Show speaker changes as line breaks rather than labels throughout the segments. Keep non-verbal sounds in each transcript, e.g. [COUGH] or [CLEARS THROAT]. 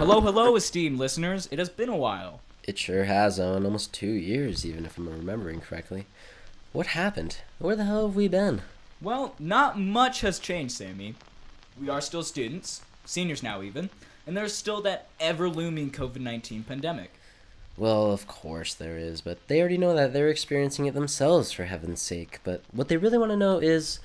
Hello, hello, esteemed listeners. It has been a while.
It sure has, Owen. Almost two years, even if I'm remembering correctly. What happened? Where the hell have we been?
Well, not much has changed, Sammy. We are still students, seniors now even, and there's still that ever looming COVID 19 pandemic.
Well, of course there is, but they already know that they're experiencing it themselves, for heaven's sake. But what they really want to know is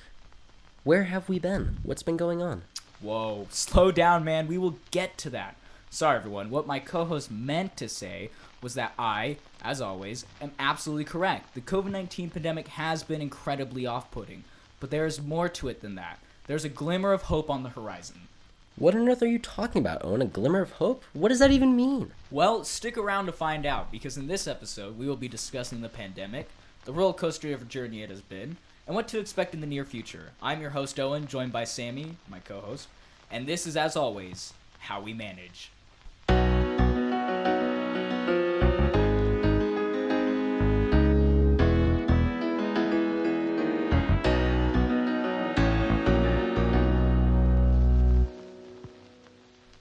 where have we been? What's been going on?
Whoa, slow down, man. We will get to that. Sorry, everyone. What my co host meant to say was that I, as always, am absolutely correct. The COVID 19 pandemic has been incredibly off putting, but there is more to it than that. There's a glimmer of hope on the horizon.
What on earth are you talking about, Owen? A glimmer of hope? What does that even mean?
Well, stick around to find out, because in this episode, we will be discussing the pandemic, the roller coaster of a journey it has been, and what to expect in the near future. I'm your host, Owen, joined by Sammy, my co host, and this is, as always, How We Manage.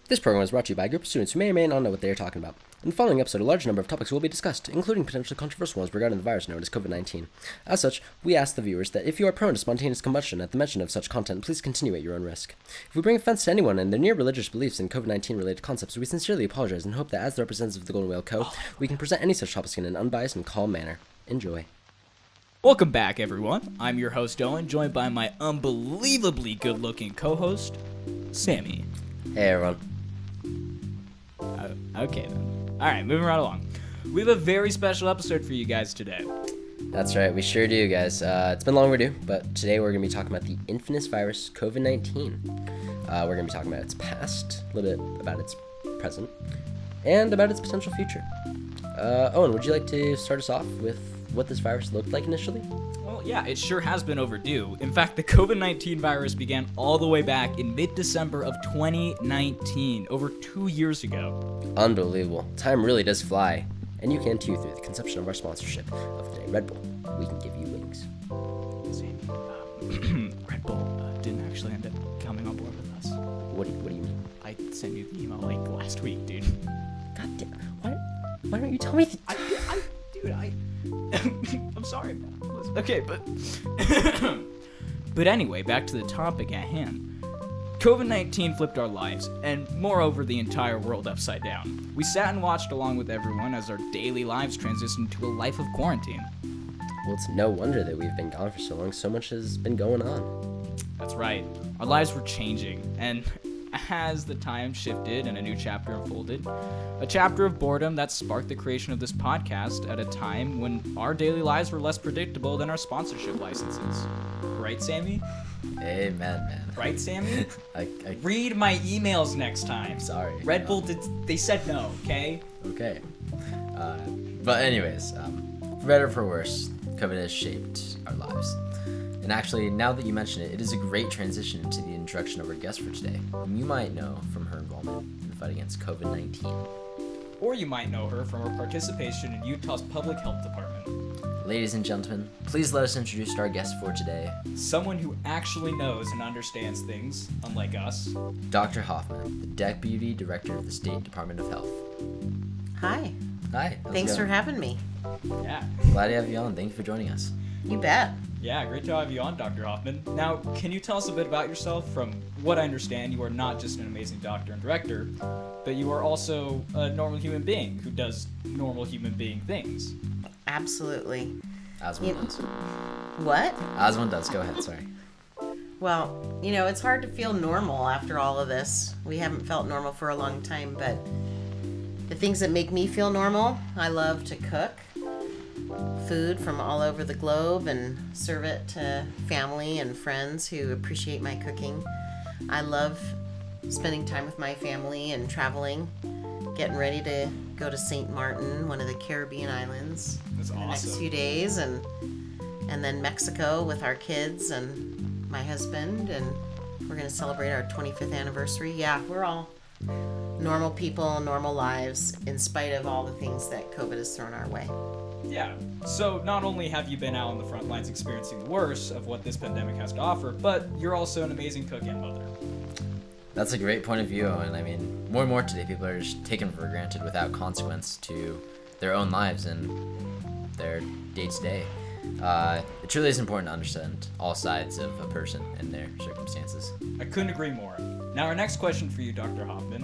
This program is brought to you by a group of students who may or may not know what they are talking about. In the following episode, a large number of topics will be discussed, including potentially controversial ones regarding the virus known as COVID 19. As such, we ask the viewers that if you are prone to spontaneous combustion at the mention of such content, please continue at your own risk. If we bring offense to anyone and their near religious beliefs in COVID 19 related concepts, we sincerely apologize and hope that as the representatives of the Golden Whale Co., we can present any such topics in an unbiased and calm manner. Enjoy.
Welcome back, everyone. I'm your host, Owen, joined by my unbelievably good looking co host, Sammy.
Hey everyone.
Uh, okay, then. Alright, moving right along. We have a very special episode for you guys today.
That's right, we sure do, guys. Uh, it's been long overdue, but today we're going to be talking about the infamous virus COVID 19. Uh, we're going to be talking about its past, a little bit about its present, and about its potential future. Uh, Owen, would you like to start us off with what this virus looked like initially?
Well, yeah, it sure has been overdue. In fact, the COVID 19 virus began all the way back in mid December of 2019, over two years ago.
Unbelievable. Time really does fly. And you can too through the conception of our sponsorship of today, Red Bull. We can give you wings.
Uh, [CLEARS THROAT] Red Bull uh, didn't actually end up coming on board with us.
What do you, what do you mean?
I sent you the email like last week, dude.
God damn. Why, why don't you tell me? Th-
I, I, dude, I, [LAUGHS] I'm sorry. Okay, but, [COUGHS] but anyway, back to the topic at hand. COVID 19 flipped our lives, and moreover, the entire world upside down. We sat and watched along with everyone as our daily lives transitioned to a life of quarantine.
well, it's no wonder that we've been gone for so long. So much has been going on.
That's right. Our lives were changing, and as the time shifted and a new chapter unfolded, a chapter of boredom that sparked the creation of this podcast at a time when our daily lives were less predictable than our sponsorship licenses. Right, Sammy?
Amen, man.
Right, Sammy? [LAUGHS]
I, I,
Read my emails next time.
sorry.
Red Bull did. They said no. Okay.
Okay. Uh, but anyways, um, for better or for worse, COVID has shaped our lives. And actually, now that you mention it, it is a great transition into the introduction of our guest for today, whom you might know from her involvement in the fight against COVID-19.
Or you might know her from her participation in Utah's Public Health Department.
Ladies and gentlemen, please let us introduce our guest for today,
Someone who actually knows and understands things, unlike us.
Dr. Hoffman, the Deputy Director of the State Department of Health.
Hi.
Hi. how's it
Thanks for having me.
Yeah.
Glad to have you on. Thank you for joining us.
You bet.
Yeah, great to have you on, Dr. Hoffman. Now, can you tell us a bit about yourself? From what I understand, you are not just an amazing doctor and director, but you are also a normal human being who does normal human being things.
Absolutely.
As one
You-
does.
What?
As one does. Go ahead. Sorry.
Well, you know, it's hard to feel normal after all of this. We haven't felt normal for a long time, but the things that make me feel normal, I love to cook food from all over the globe and serve it to family and friends who appreciate my cooking. I love spending time with my family and traveling, getting ready to go to St. Martin, one of the Caribbean islands,
That's
in the next few days, and and then Mexico with our kids and my husband, and we're gonna celebrate our 25th anniversary. Yeah, we're all normal people, normal lives, in spite of all the things that COVID has thrown our way.
Yeah. So not only have you been out on the front lines experiencing the worst of what this pandemic has to offer, but you're also an amazing cook and mother.
That's a great point of view, and I mean, more and more today, people are just taken for granted without consequence to their own lives and their day to day. Uh, It truly is important to understand all sides of a person and their circumstances.
I couldn't agree more. Now, our next question for you, Dr. Hoffman.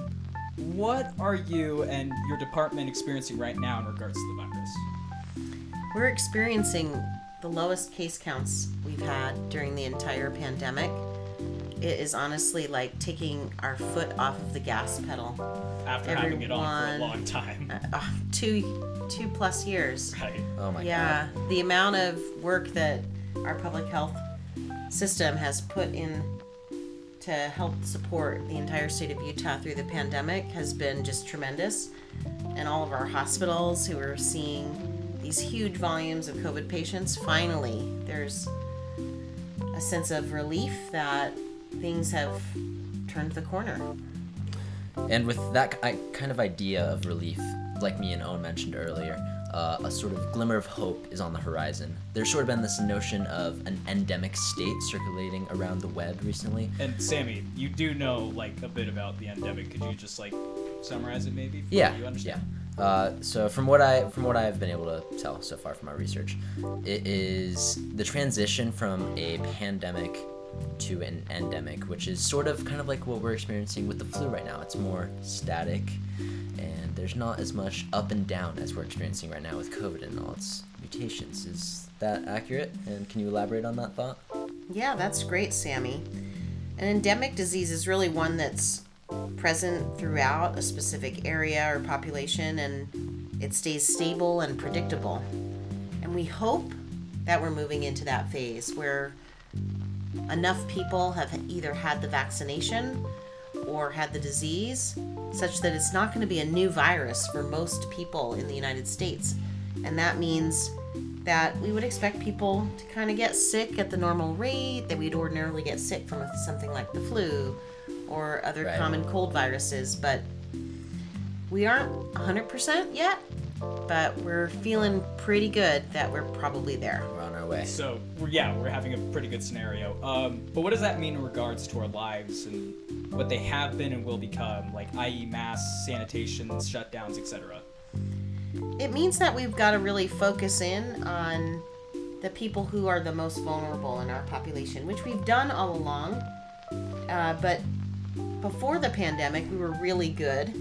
What are you and your department experiencing right now in regards to the virus?
We're experiencing the lowest case counts we've had during the entire pandemic. It is honestly like taking our foot off of the gas pedal.
After having it on for a long time.
Uh, two, two plus years.
Right.
Oh my
yeah, the amount of work that our public health system has put in to help support the entire state of Utah through the pandemic has been just tremendous. And all of our hospitals who are seeing these huge volumes of COVID patients, finally, there's a sense of relief that things have turned the corner.
And with that kind of idea of relief, like me and Owen mentioned earlier, uh, a sort of glimmer of hope is on the horizon. There's sort of been this notion of an endemic state circulating around the web recently.
And Sammy, you do know like a bit about the endemic. Could you just like summarize it maybe? for
Yeah,
You
yeah. Uh, so from what I from what I've been able to tell so far from my research, it is the transition from a pandemic to an endemic, which is sort of kind of like what we're experiencing with the flu right now. It's more static, and there's not as much up and down as we're experiencing right now with COVID and all its mutations. Is that accurate? And can you elaborate on that thought?
Yeah, that's great, Sammy. An endemic disease is really one that's present throughout a specific area or population and it stays stable and predictable. And we hope that we're moving into that phase where enough people have either had the vaccination or had the disease such that it's not going to be a new virus for most people in the United States. And that means that we would expect people to kind of get sick at the normal rate that we'd ordinarily get sick from something like the flu or other
Right.
common cold viruses. But we aren't 100% yet, but we're feeling pretty good that we're probably there.
We're on our way.
So we're, yeah, we're having a pretty good scenario. Um, but what does that mean in regards to our lives and what they have been and will become, like i.e. mass sanitation, shutdowns, etc.
It means that we've got to really focus in on the people who are the most vulnerable in our population, which we've done all along. Uh, but before the pandemic, we were really good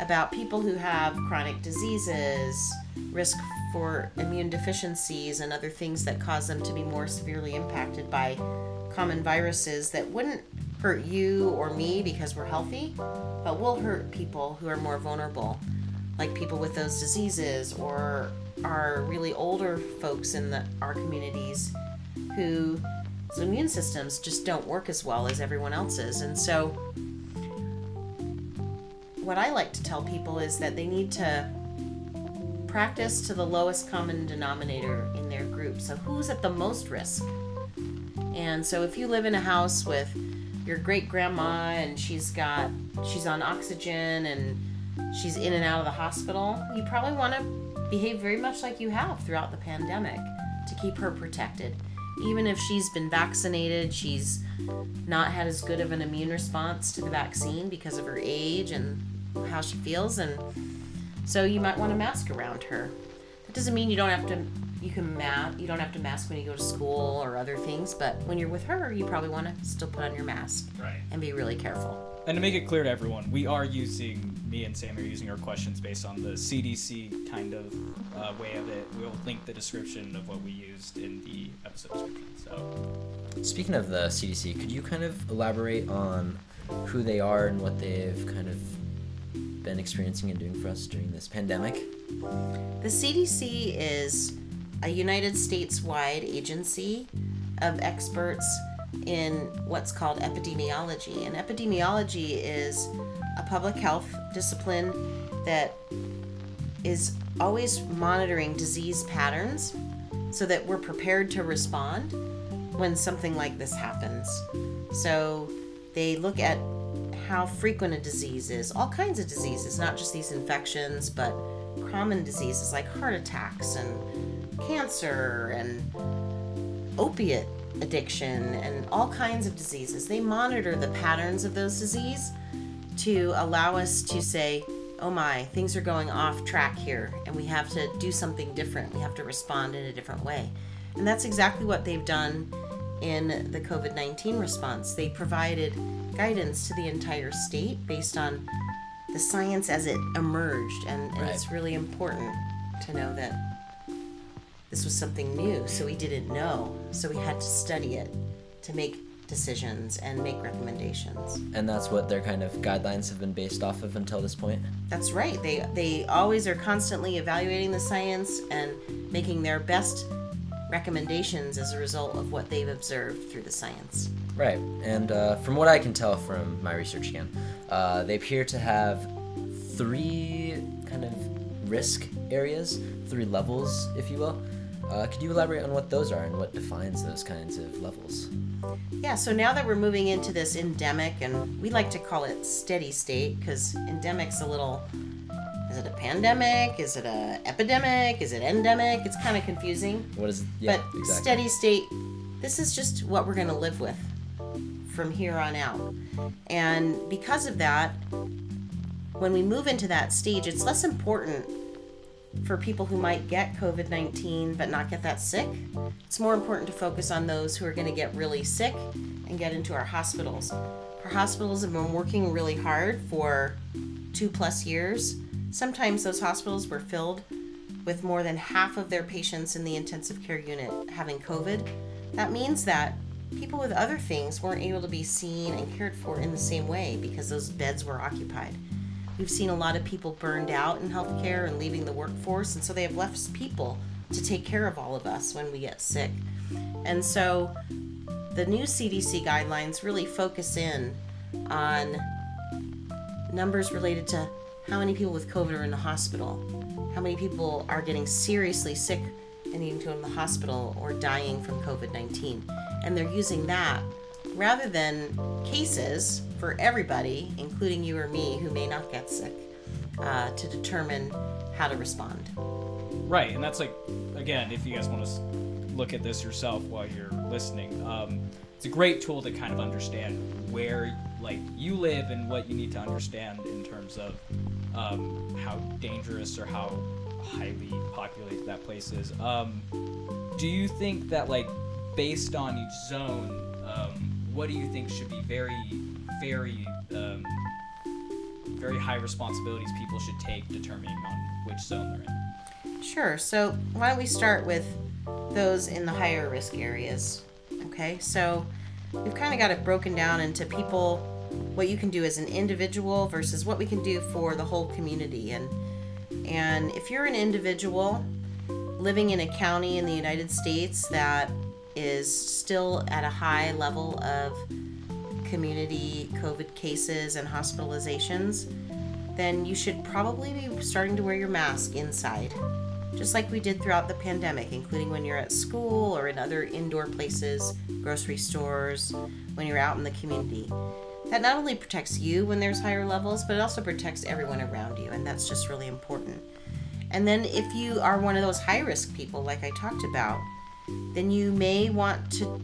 about people who have chronic diseases, risk for immune deficiencies, and other things that cause them to be more severely impacted by common viruses that wouldn't hurt you or me because we're healthy, but will hurt people who are more vulnerable, like people with those diseases or our really older folks in the, our communities whose immune systems just don't work as well as everyone else's. And so, what I like to tell people is that they need to practice to the lowest common denominator in their group. So, who's at the most risk? And so, if you live in a house with your great grandma and she's got she's on oxygen and she's in and out of the hospital, you probably want to behave very much like you have throughout the pandemic to keep her protected. Even if she's been vaccinated, she's not had as good of an immune response to the vaccine because of her age and how she feels and so you might want to mask around her. That doesn't mean you don't have to you can mask you don't have to mask when you go to school or other things, but when you're with her, you probably want to still put on your mask
Right.
and be really careful.
And to make it clear to everyone, we are using, me and Sam are using our questions based on the CDC kind of uh, way of it. We'll link the description of what we used in the episode description. So,
Speaking of the CDC, could you kind of elaborate on who they are and what they've kind of been experiencing and doing for us during this pandemic?
The CDC is a United States wide agency of experts in what's called epidemiology. And epidemiology is a public health discipline that is always monitoring disease patterns so that we're prepared to respond when something like this happens. So they look at how frequent a disease is, all kinds of diseases, not just these infections, but common diseases like heart attacks and cancer and opiate addiction and all kinds of diseases. They monitor the patterns of those disease to allow us to say, oh my, things are going off track here, and we have to do something different. We have to respond in a different way. And that's exactly what they've done in the COVID 19 response. They provided guidance to the entire state based on the science as it emerged, and, and
Right.
it's really important to know that this was something new, so we didn't know. So we had to study it to make decisions and make recommendations.
And that's what their kind of guidelines have been based off of until this point.
That's right. They they always are constantly evaluating the science and making their best recommendations as a result of what they've observed through the science.
Right. And uh, from what I can tell from my research again, uh, they appear to have three kind of risk areas, three levels, if you will. Uh, could you elaborate on what those are and what defines those kinds of levels?
Yeah, so now that we're moving into this endemic, and we like to call it steady state because endemic's a little. Is it a pandemic? Is it a epidemic? Is it endemic? It's kind of confusing.
What is yeah,
but
exactly.
steady state, this is just what we're going to live with from here on out. And because of that, when we move into that stage, it's less important for people who might get COVID 19 but not get that sick. It's more important to focus on those who are going to get really sick and get into our hospitals. Our hospitals have been working really hard for two plus years. Sometimes those hospitals were filled with more than half of their patients in the intensive care unit having COVID. That means that people with other things weren't able to be seen and cared for in the same way because those beds were occupied. We've seen a lot of people burned out in healthcare and leaving the workforce, and so they have less people to take care of all of us when we get sick. And so the new CDC guidelines really focus in on numbers related to how many people with COVID are in the hospital, how many people are getting seriously sick and needing to go in the hospital or dying from COVID 19. And they're using that rather than cases for everybody, including you or me who may not get sick, uh, to determine how to respond.
Right, and that's like, again, if you guys want to look at this yourself while you're listening, um, it's a great tool to kind of understand where like you live and what you need to understand in terms of um, how dangerous or how highly populated that place is. Um, do you think that like based on each zone, um, what do you think should be very, very, um, very high responsibilities people should take determining on which zone they're in?
Sure. So why don't we start with those in the higher risk areas? Okay. So we've kind of got it broken down into people, what you can do as an individual versus what we can do for the whole community. And and if you're an individual living in a county in the United States that is still at a high level of community COVID cases and hospitalizations, then you should probably be starting to wear your mask inside just like we did throughout the pandemic, including when you're at school or in other indoor places, grocery stores, when you're out in the community. That not only protects you when there's higher levels, but it also protects everyone around you, and that's just really important. And then if you are one of those high risk people, like I talked about, then you may want to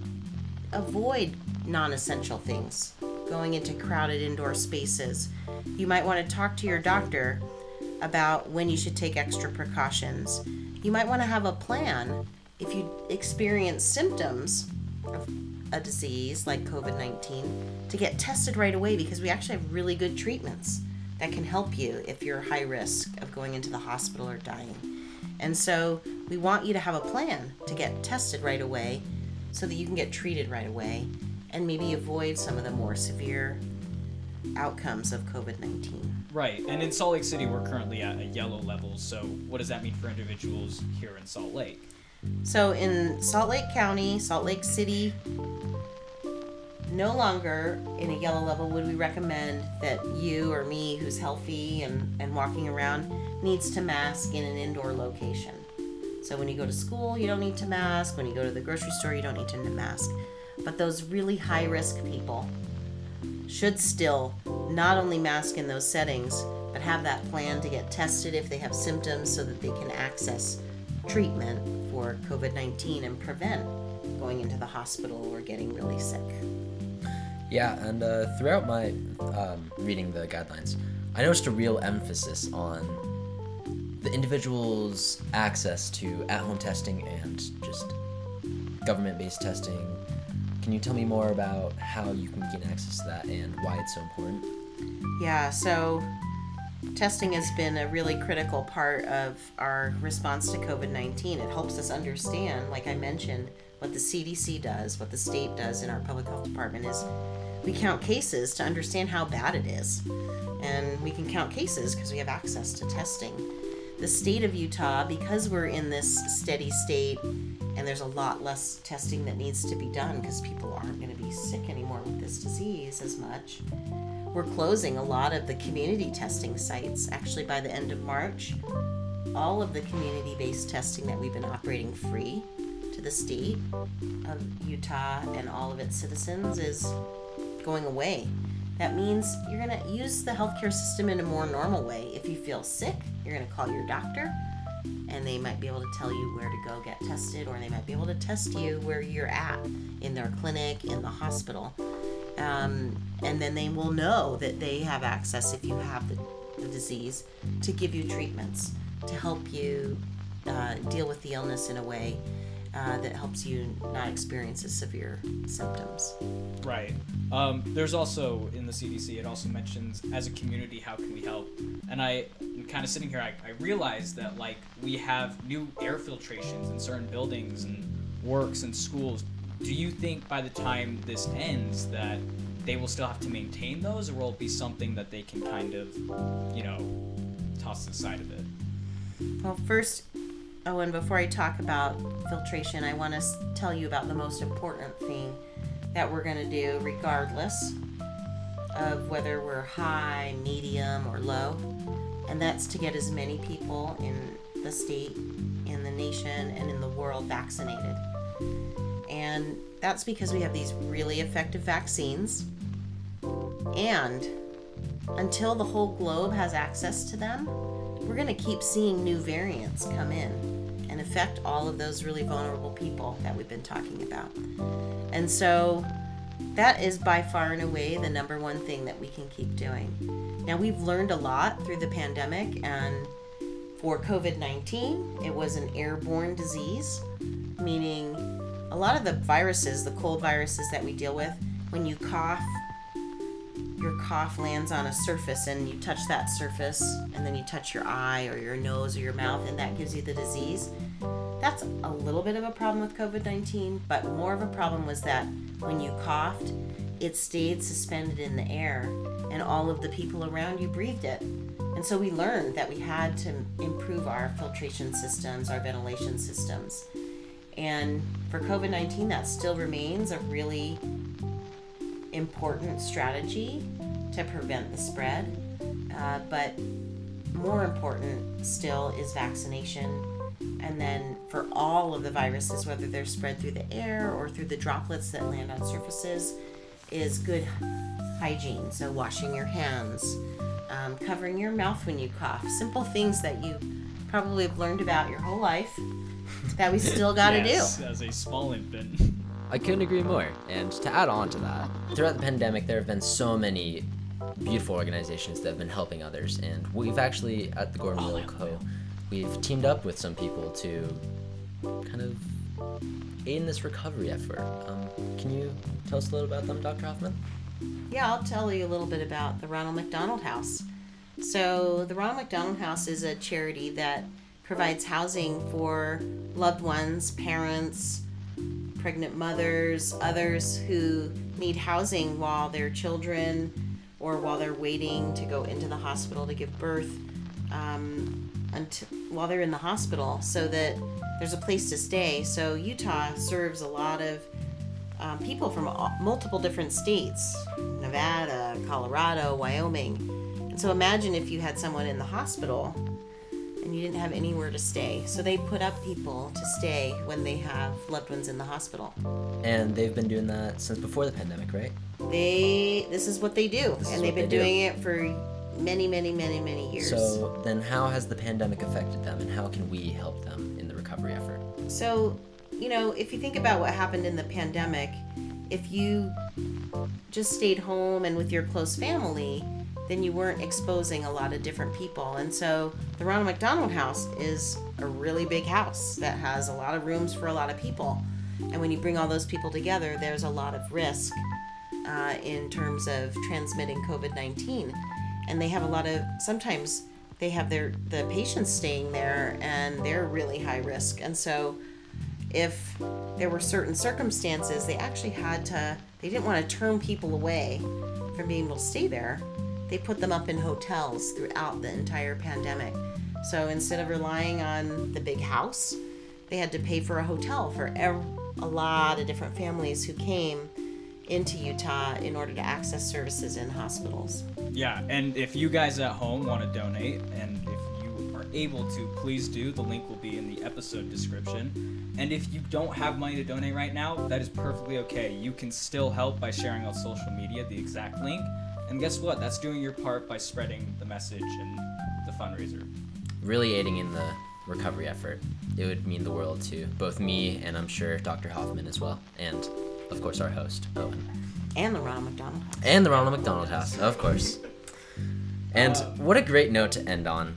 avoid non essential things, going into crowded indoor spaces. You might want to talk to your doctor about when you should take extra precautions. You might want to have a plan if you experience symptoms a disease like COVID 19 to get tested right away because we actually have really good treatments that can help you if you're high risk of going into the hospital or dying. And so we want you to have a plan to get tested right away so that you can get treated right away and maybe avoid some of the more severe outcomes of COVID 19.
Right, and in Salt Lake City, we're currently at a yellow level. So, what does that mean for individuals here in Salt Lake?
So in Salt Lake County, Salt Lake City, no longer in a yellow level would we recommend that you or me who's healthy and, and walking around needs to mask in an indoor location. So when you go to school, you don't need to mask. When you go to the grocery store, you don't need to mask. But those really high risk people should still not only mask in those settings, but have that plan to get tested if they have symptoms so that they can access treatment for COVID 19 and prevent going into the hospital or getting really sick.
Yeah, and uh, throughout my um, reading the guidelines, I noticed a real emphasis on the individual's access to at home testing and just government based testing. Can you tell me more about how you can gain access to that and why it's so important?
Yeah, so testing has been a really critical part of our response to COVID 19. It helps us understand, like I mentioned, what the CDC does, what the state does in our public health department is we count cases to understand how bad it is. And we can count cases because we have access to testing. The state of Utah, because we're in this steady state and there's a lot less testing that needs to be done because people aren't going to be sick anymore with this disease as much, we're closing a lot of the community testing sites. Actually, by the end of March, all of the community based testing that we've been operating free to the state of Utah and all of its citizens is going away. That means you're going to use the healthcare system in a more normal way. If you feel sick, you're going to call your doctor and they might be able to tell you where to go get tested, or they might be able to test you where you're at in their clinic, in the hospital. Um, and then they will know that they have access if you have the, the disease to give you treatments to help you uh, deal with the illness in a way uh, that helps you not experience as severe symptoms.
Right. Um, there's also in the CDC, it also mentions as a community, how can we help? And I, kind of sitting here, I, I realized that like we have new air filtrations in certain buildings and works and schools. Do you think by the time this ends that they will still have to maintain those, or will it be something that they can kind of, you know, toss to the side of it?
Well, first, Owen, before I talk about filtration, I want to tell you about the most important thing that we're going to do, regardless of whether we're high, medium, or low. And that's to get as many people in the state, in the nation, and in the world vaccinated. And that's because we have these really effective vaccines. And until the whole globe has access to them, we're going to keep seeing new variants come in and affect all of those really vulnerable people that we've been talking about. And so that is by far and away the number one thing that we can keep doing. Now, we've learned a lot through the pandemic, and for COVID 19, it was an airborne disease, meaning a lot of the viruses, the cold viruses that we deal with, when you cough, your cough lands on a surface and you touch that surface and then you touch your eye or your nose or your mouth and that gives you the disease. That's a little bit of a problem with COVID 19, but more of a problem was that when you coughed, it stayed suspended in the air and all of the people around you breathed it. And so we learned that we had to improve our filtration systems, our ventilation systems. And for COVID 19, that still remains a really important strategy to prevent the spread. Uh, but more important still is vaccination. And then for all of the viruses, whether they're spread through the air or through the droplets that land on surfaces, is good hygiene. So, washing your hands, um, covering your mouth when you cough, simple things that you probably have learned about your whole life that we [LAUGHS] still got to
yes,
do.
As a small infant.
I couldn't agree more. And to add on to that, throughout the pandemic, there have been so many beautiful organizations that have been helping others. And we've actually, at the Golden Whale Co., we've teamed up with some people to kind of aid in this recovery effort. Um, can you tell us a little about them, Dr. Hoffman?
Yeah, I'll tell you a little bit about the Ronald McDonald House. So, the Ronald McDonald House is a charity that provides housing for loved ones, parents, pregnant mothers, others who need housing while their children or while they're waiting to go into the hospital to give birth, um, until, while they're in the hospital, so that there's a place to stay. So, Utah serves a lot of um, people from all, multiple different states Nevada, Colorado, Wyoming. And so imagine if you had someone in the hospital and you didn't have anywhere to stay. So they put up people to stay when they have loved ones in the hospital.
And they've been doing that since before the pandemic, right?
They this is what they do
This
and they've been
they do.
doing it for many many many many years.
So then, how has the pandemic affected them, and how can we help them in the recovery effort?
So, you know, if you think about what happened in the pandemic, if you just stayed home and with your close family, then you weren't exposing a lot of different people. And so the Ronald McDonald House is a really big house that has a lot of rooms for a lot of people. And when you bring all those people together, there's a lot of risk uh, in terms of transmitting COVID 19. And they have a lot of, sometimes they have their the patients staying there and they're really high risk. And so if there were certain circumstances, they actually had to, they didn't want to turn people away from being able to stay there. They put them up in hotels throughout the entire pandemic. So instead of relying on the big house, they had to pay for a hotel for a lot of different families who came into Utah in order to access services in hospitals.
Yeah, and if you guys at home want to donate, and if you are able to, please do. The link will be in the episode description. And if you don't have money to donate right now, that is perfectly okay. You can still help by sharing on social media the exact link. And guess what? That's doing your part by spreading the message and the fundraiser.
Really aiding in the recovery effort. It would mean the world to both me and I'm sure Dr. Hoffman as well. And of course our host, Owen.
And the Ronald McDonald House.
And the Ronald McDonald House, of course. And what a great note to end on.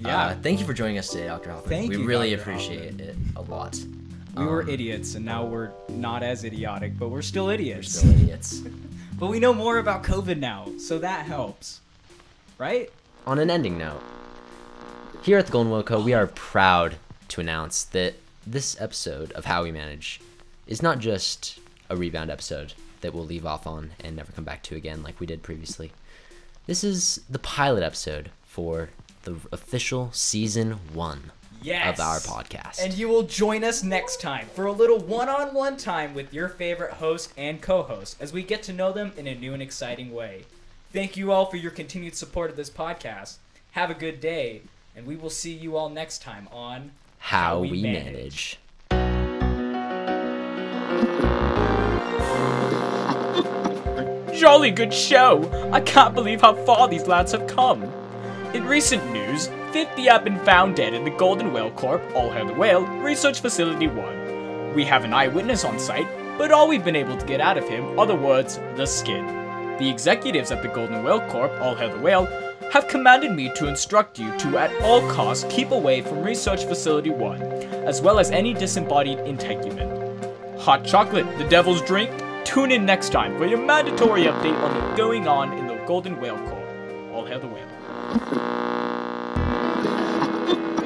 Yeah.
Uh, thank you for joining us today, Dr. Hoffman.
Thank
we
you,
really
Dr.
appreciate it a lot.
We were
Um,
idiots, and now we're not as idiotic, but we're still idiots.
We're still idiots. [LAUGHS]
But we know more about COVID now, so that helps. Right?
On an ending note, here at the Golden Whale Co., we are proud to announce that this episode of How We Manage is not just a rebound episode that we'll leave off on and never come back to again like we did previously. This is the pilot episode for the official season one
Yes.
of our podcast.
And you will join us next time for a little one on one time with your favorite host and co host as we get to know them in a new and exciting way. Thank you all for your continued support of this podcast. Have a good day, and we will see you all next time on
How, we, manage. [LAUGHS]
Jolly good show! I can't believe how far these lads have come. In recent news, 50 have been found dead in the Golden Whale Corp, All Hail the Whale, Research Facility 1. We have an eyewitness on site, but all we've been able to get out of him are the words, the skin. The executives at the Golden Whale Corp, All Hail the Whale, have commanded me to instruct you to at all costs keep away from Research Facility 1, as well as any disembodied integument. Hot chocolate, the devil's drink? Tune in next time for your mandatory update on the going on in the Golden Whale Corp. All hail the whale. Thank [LAUGHS] you.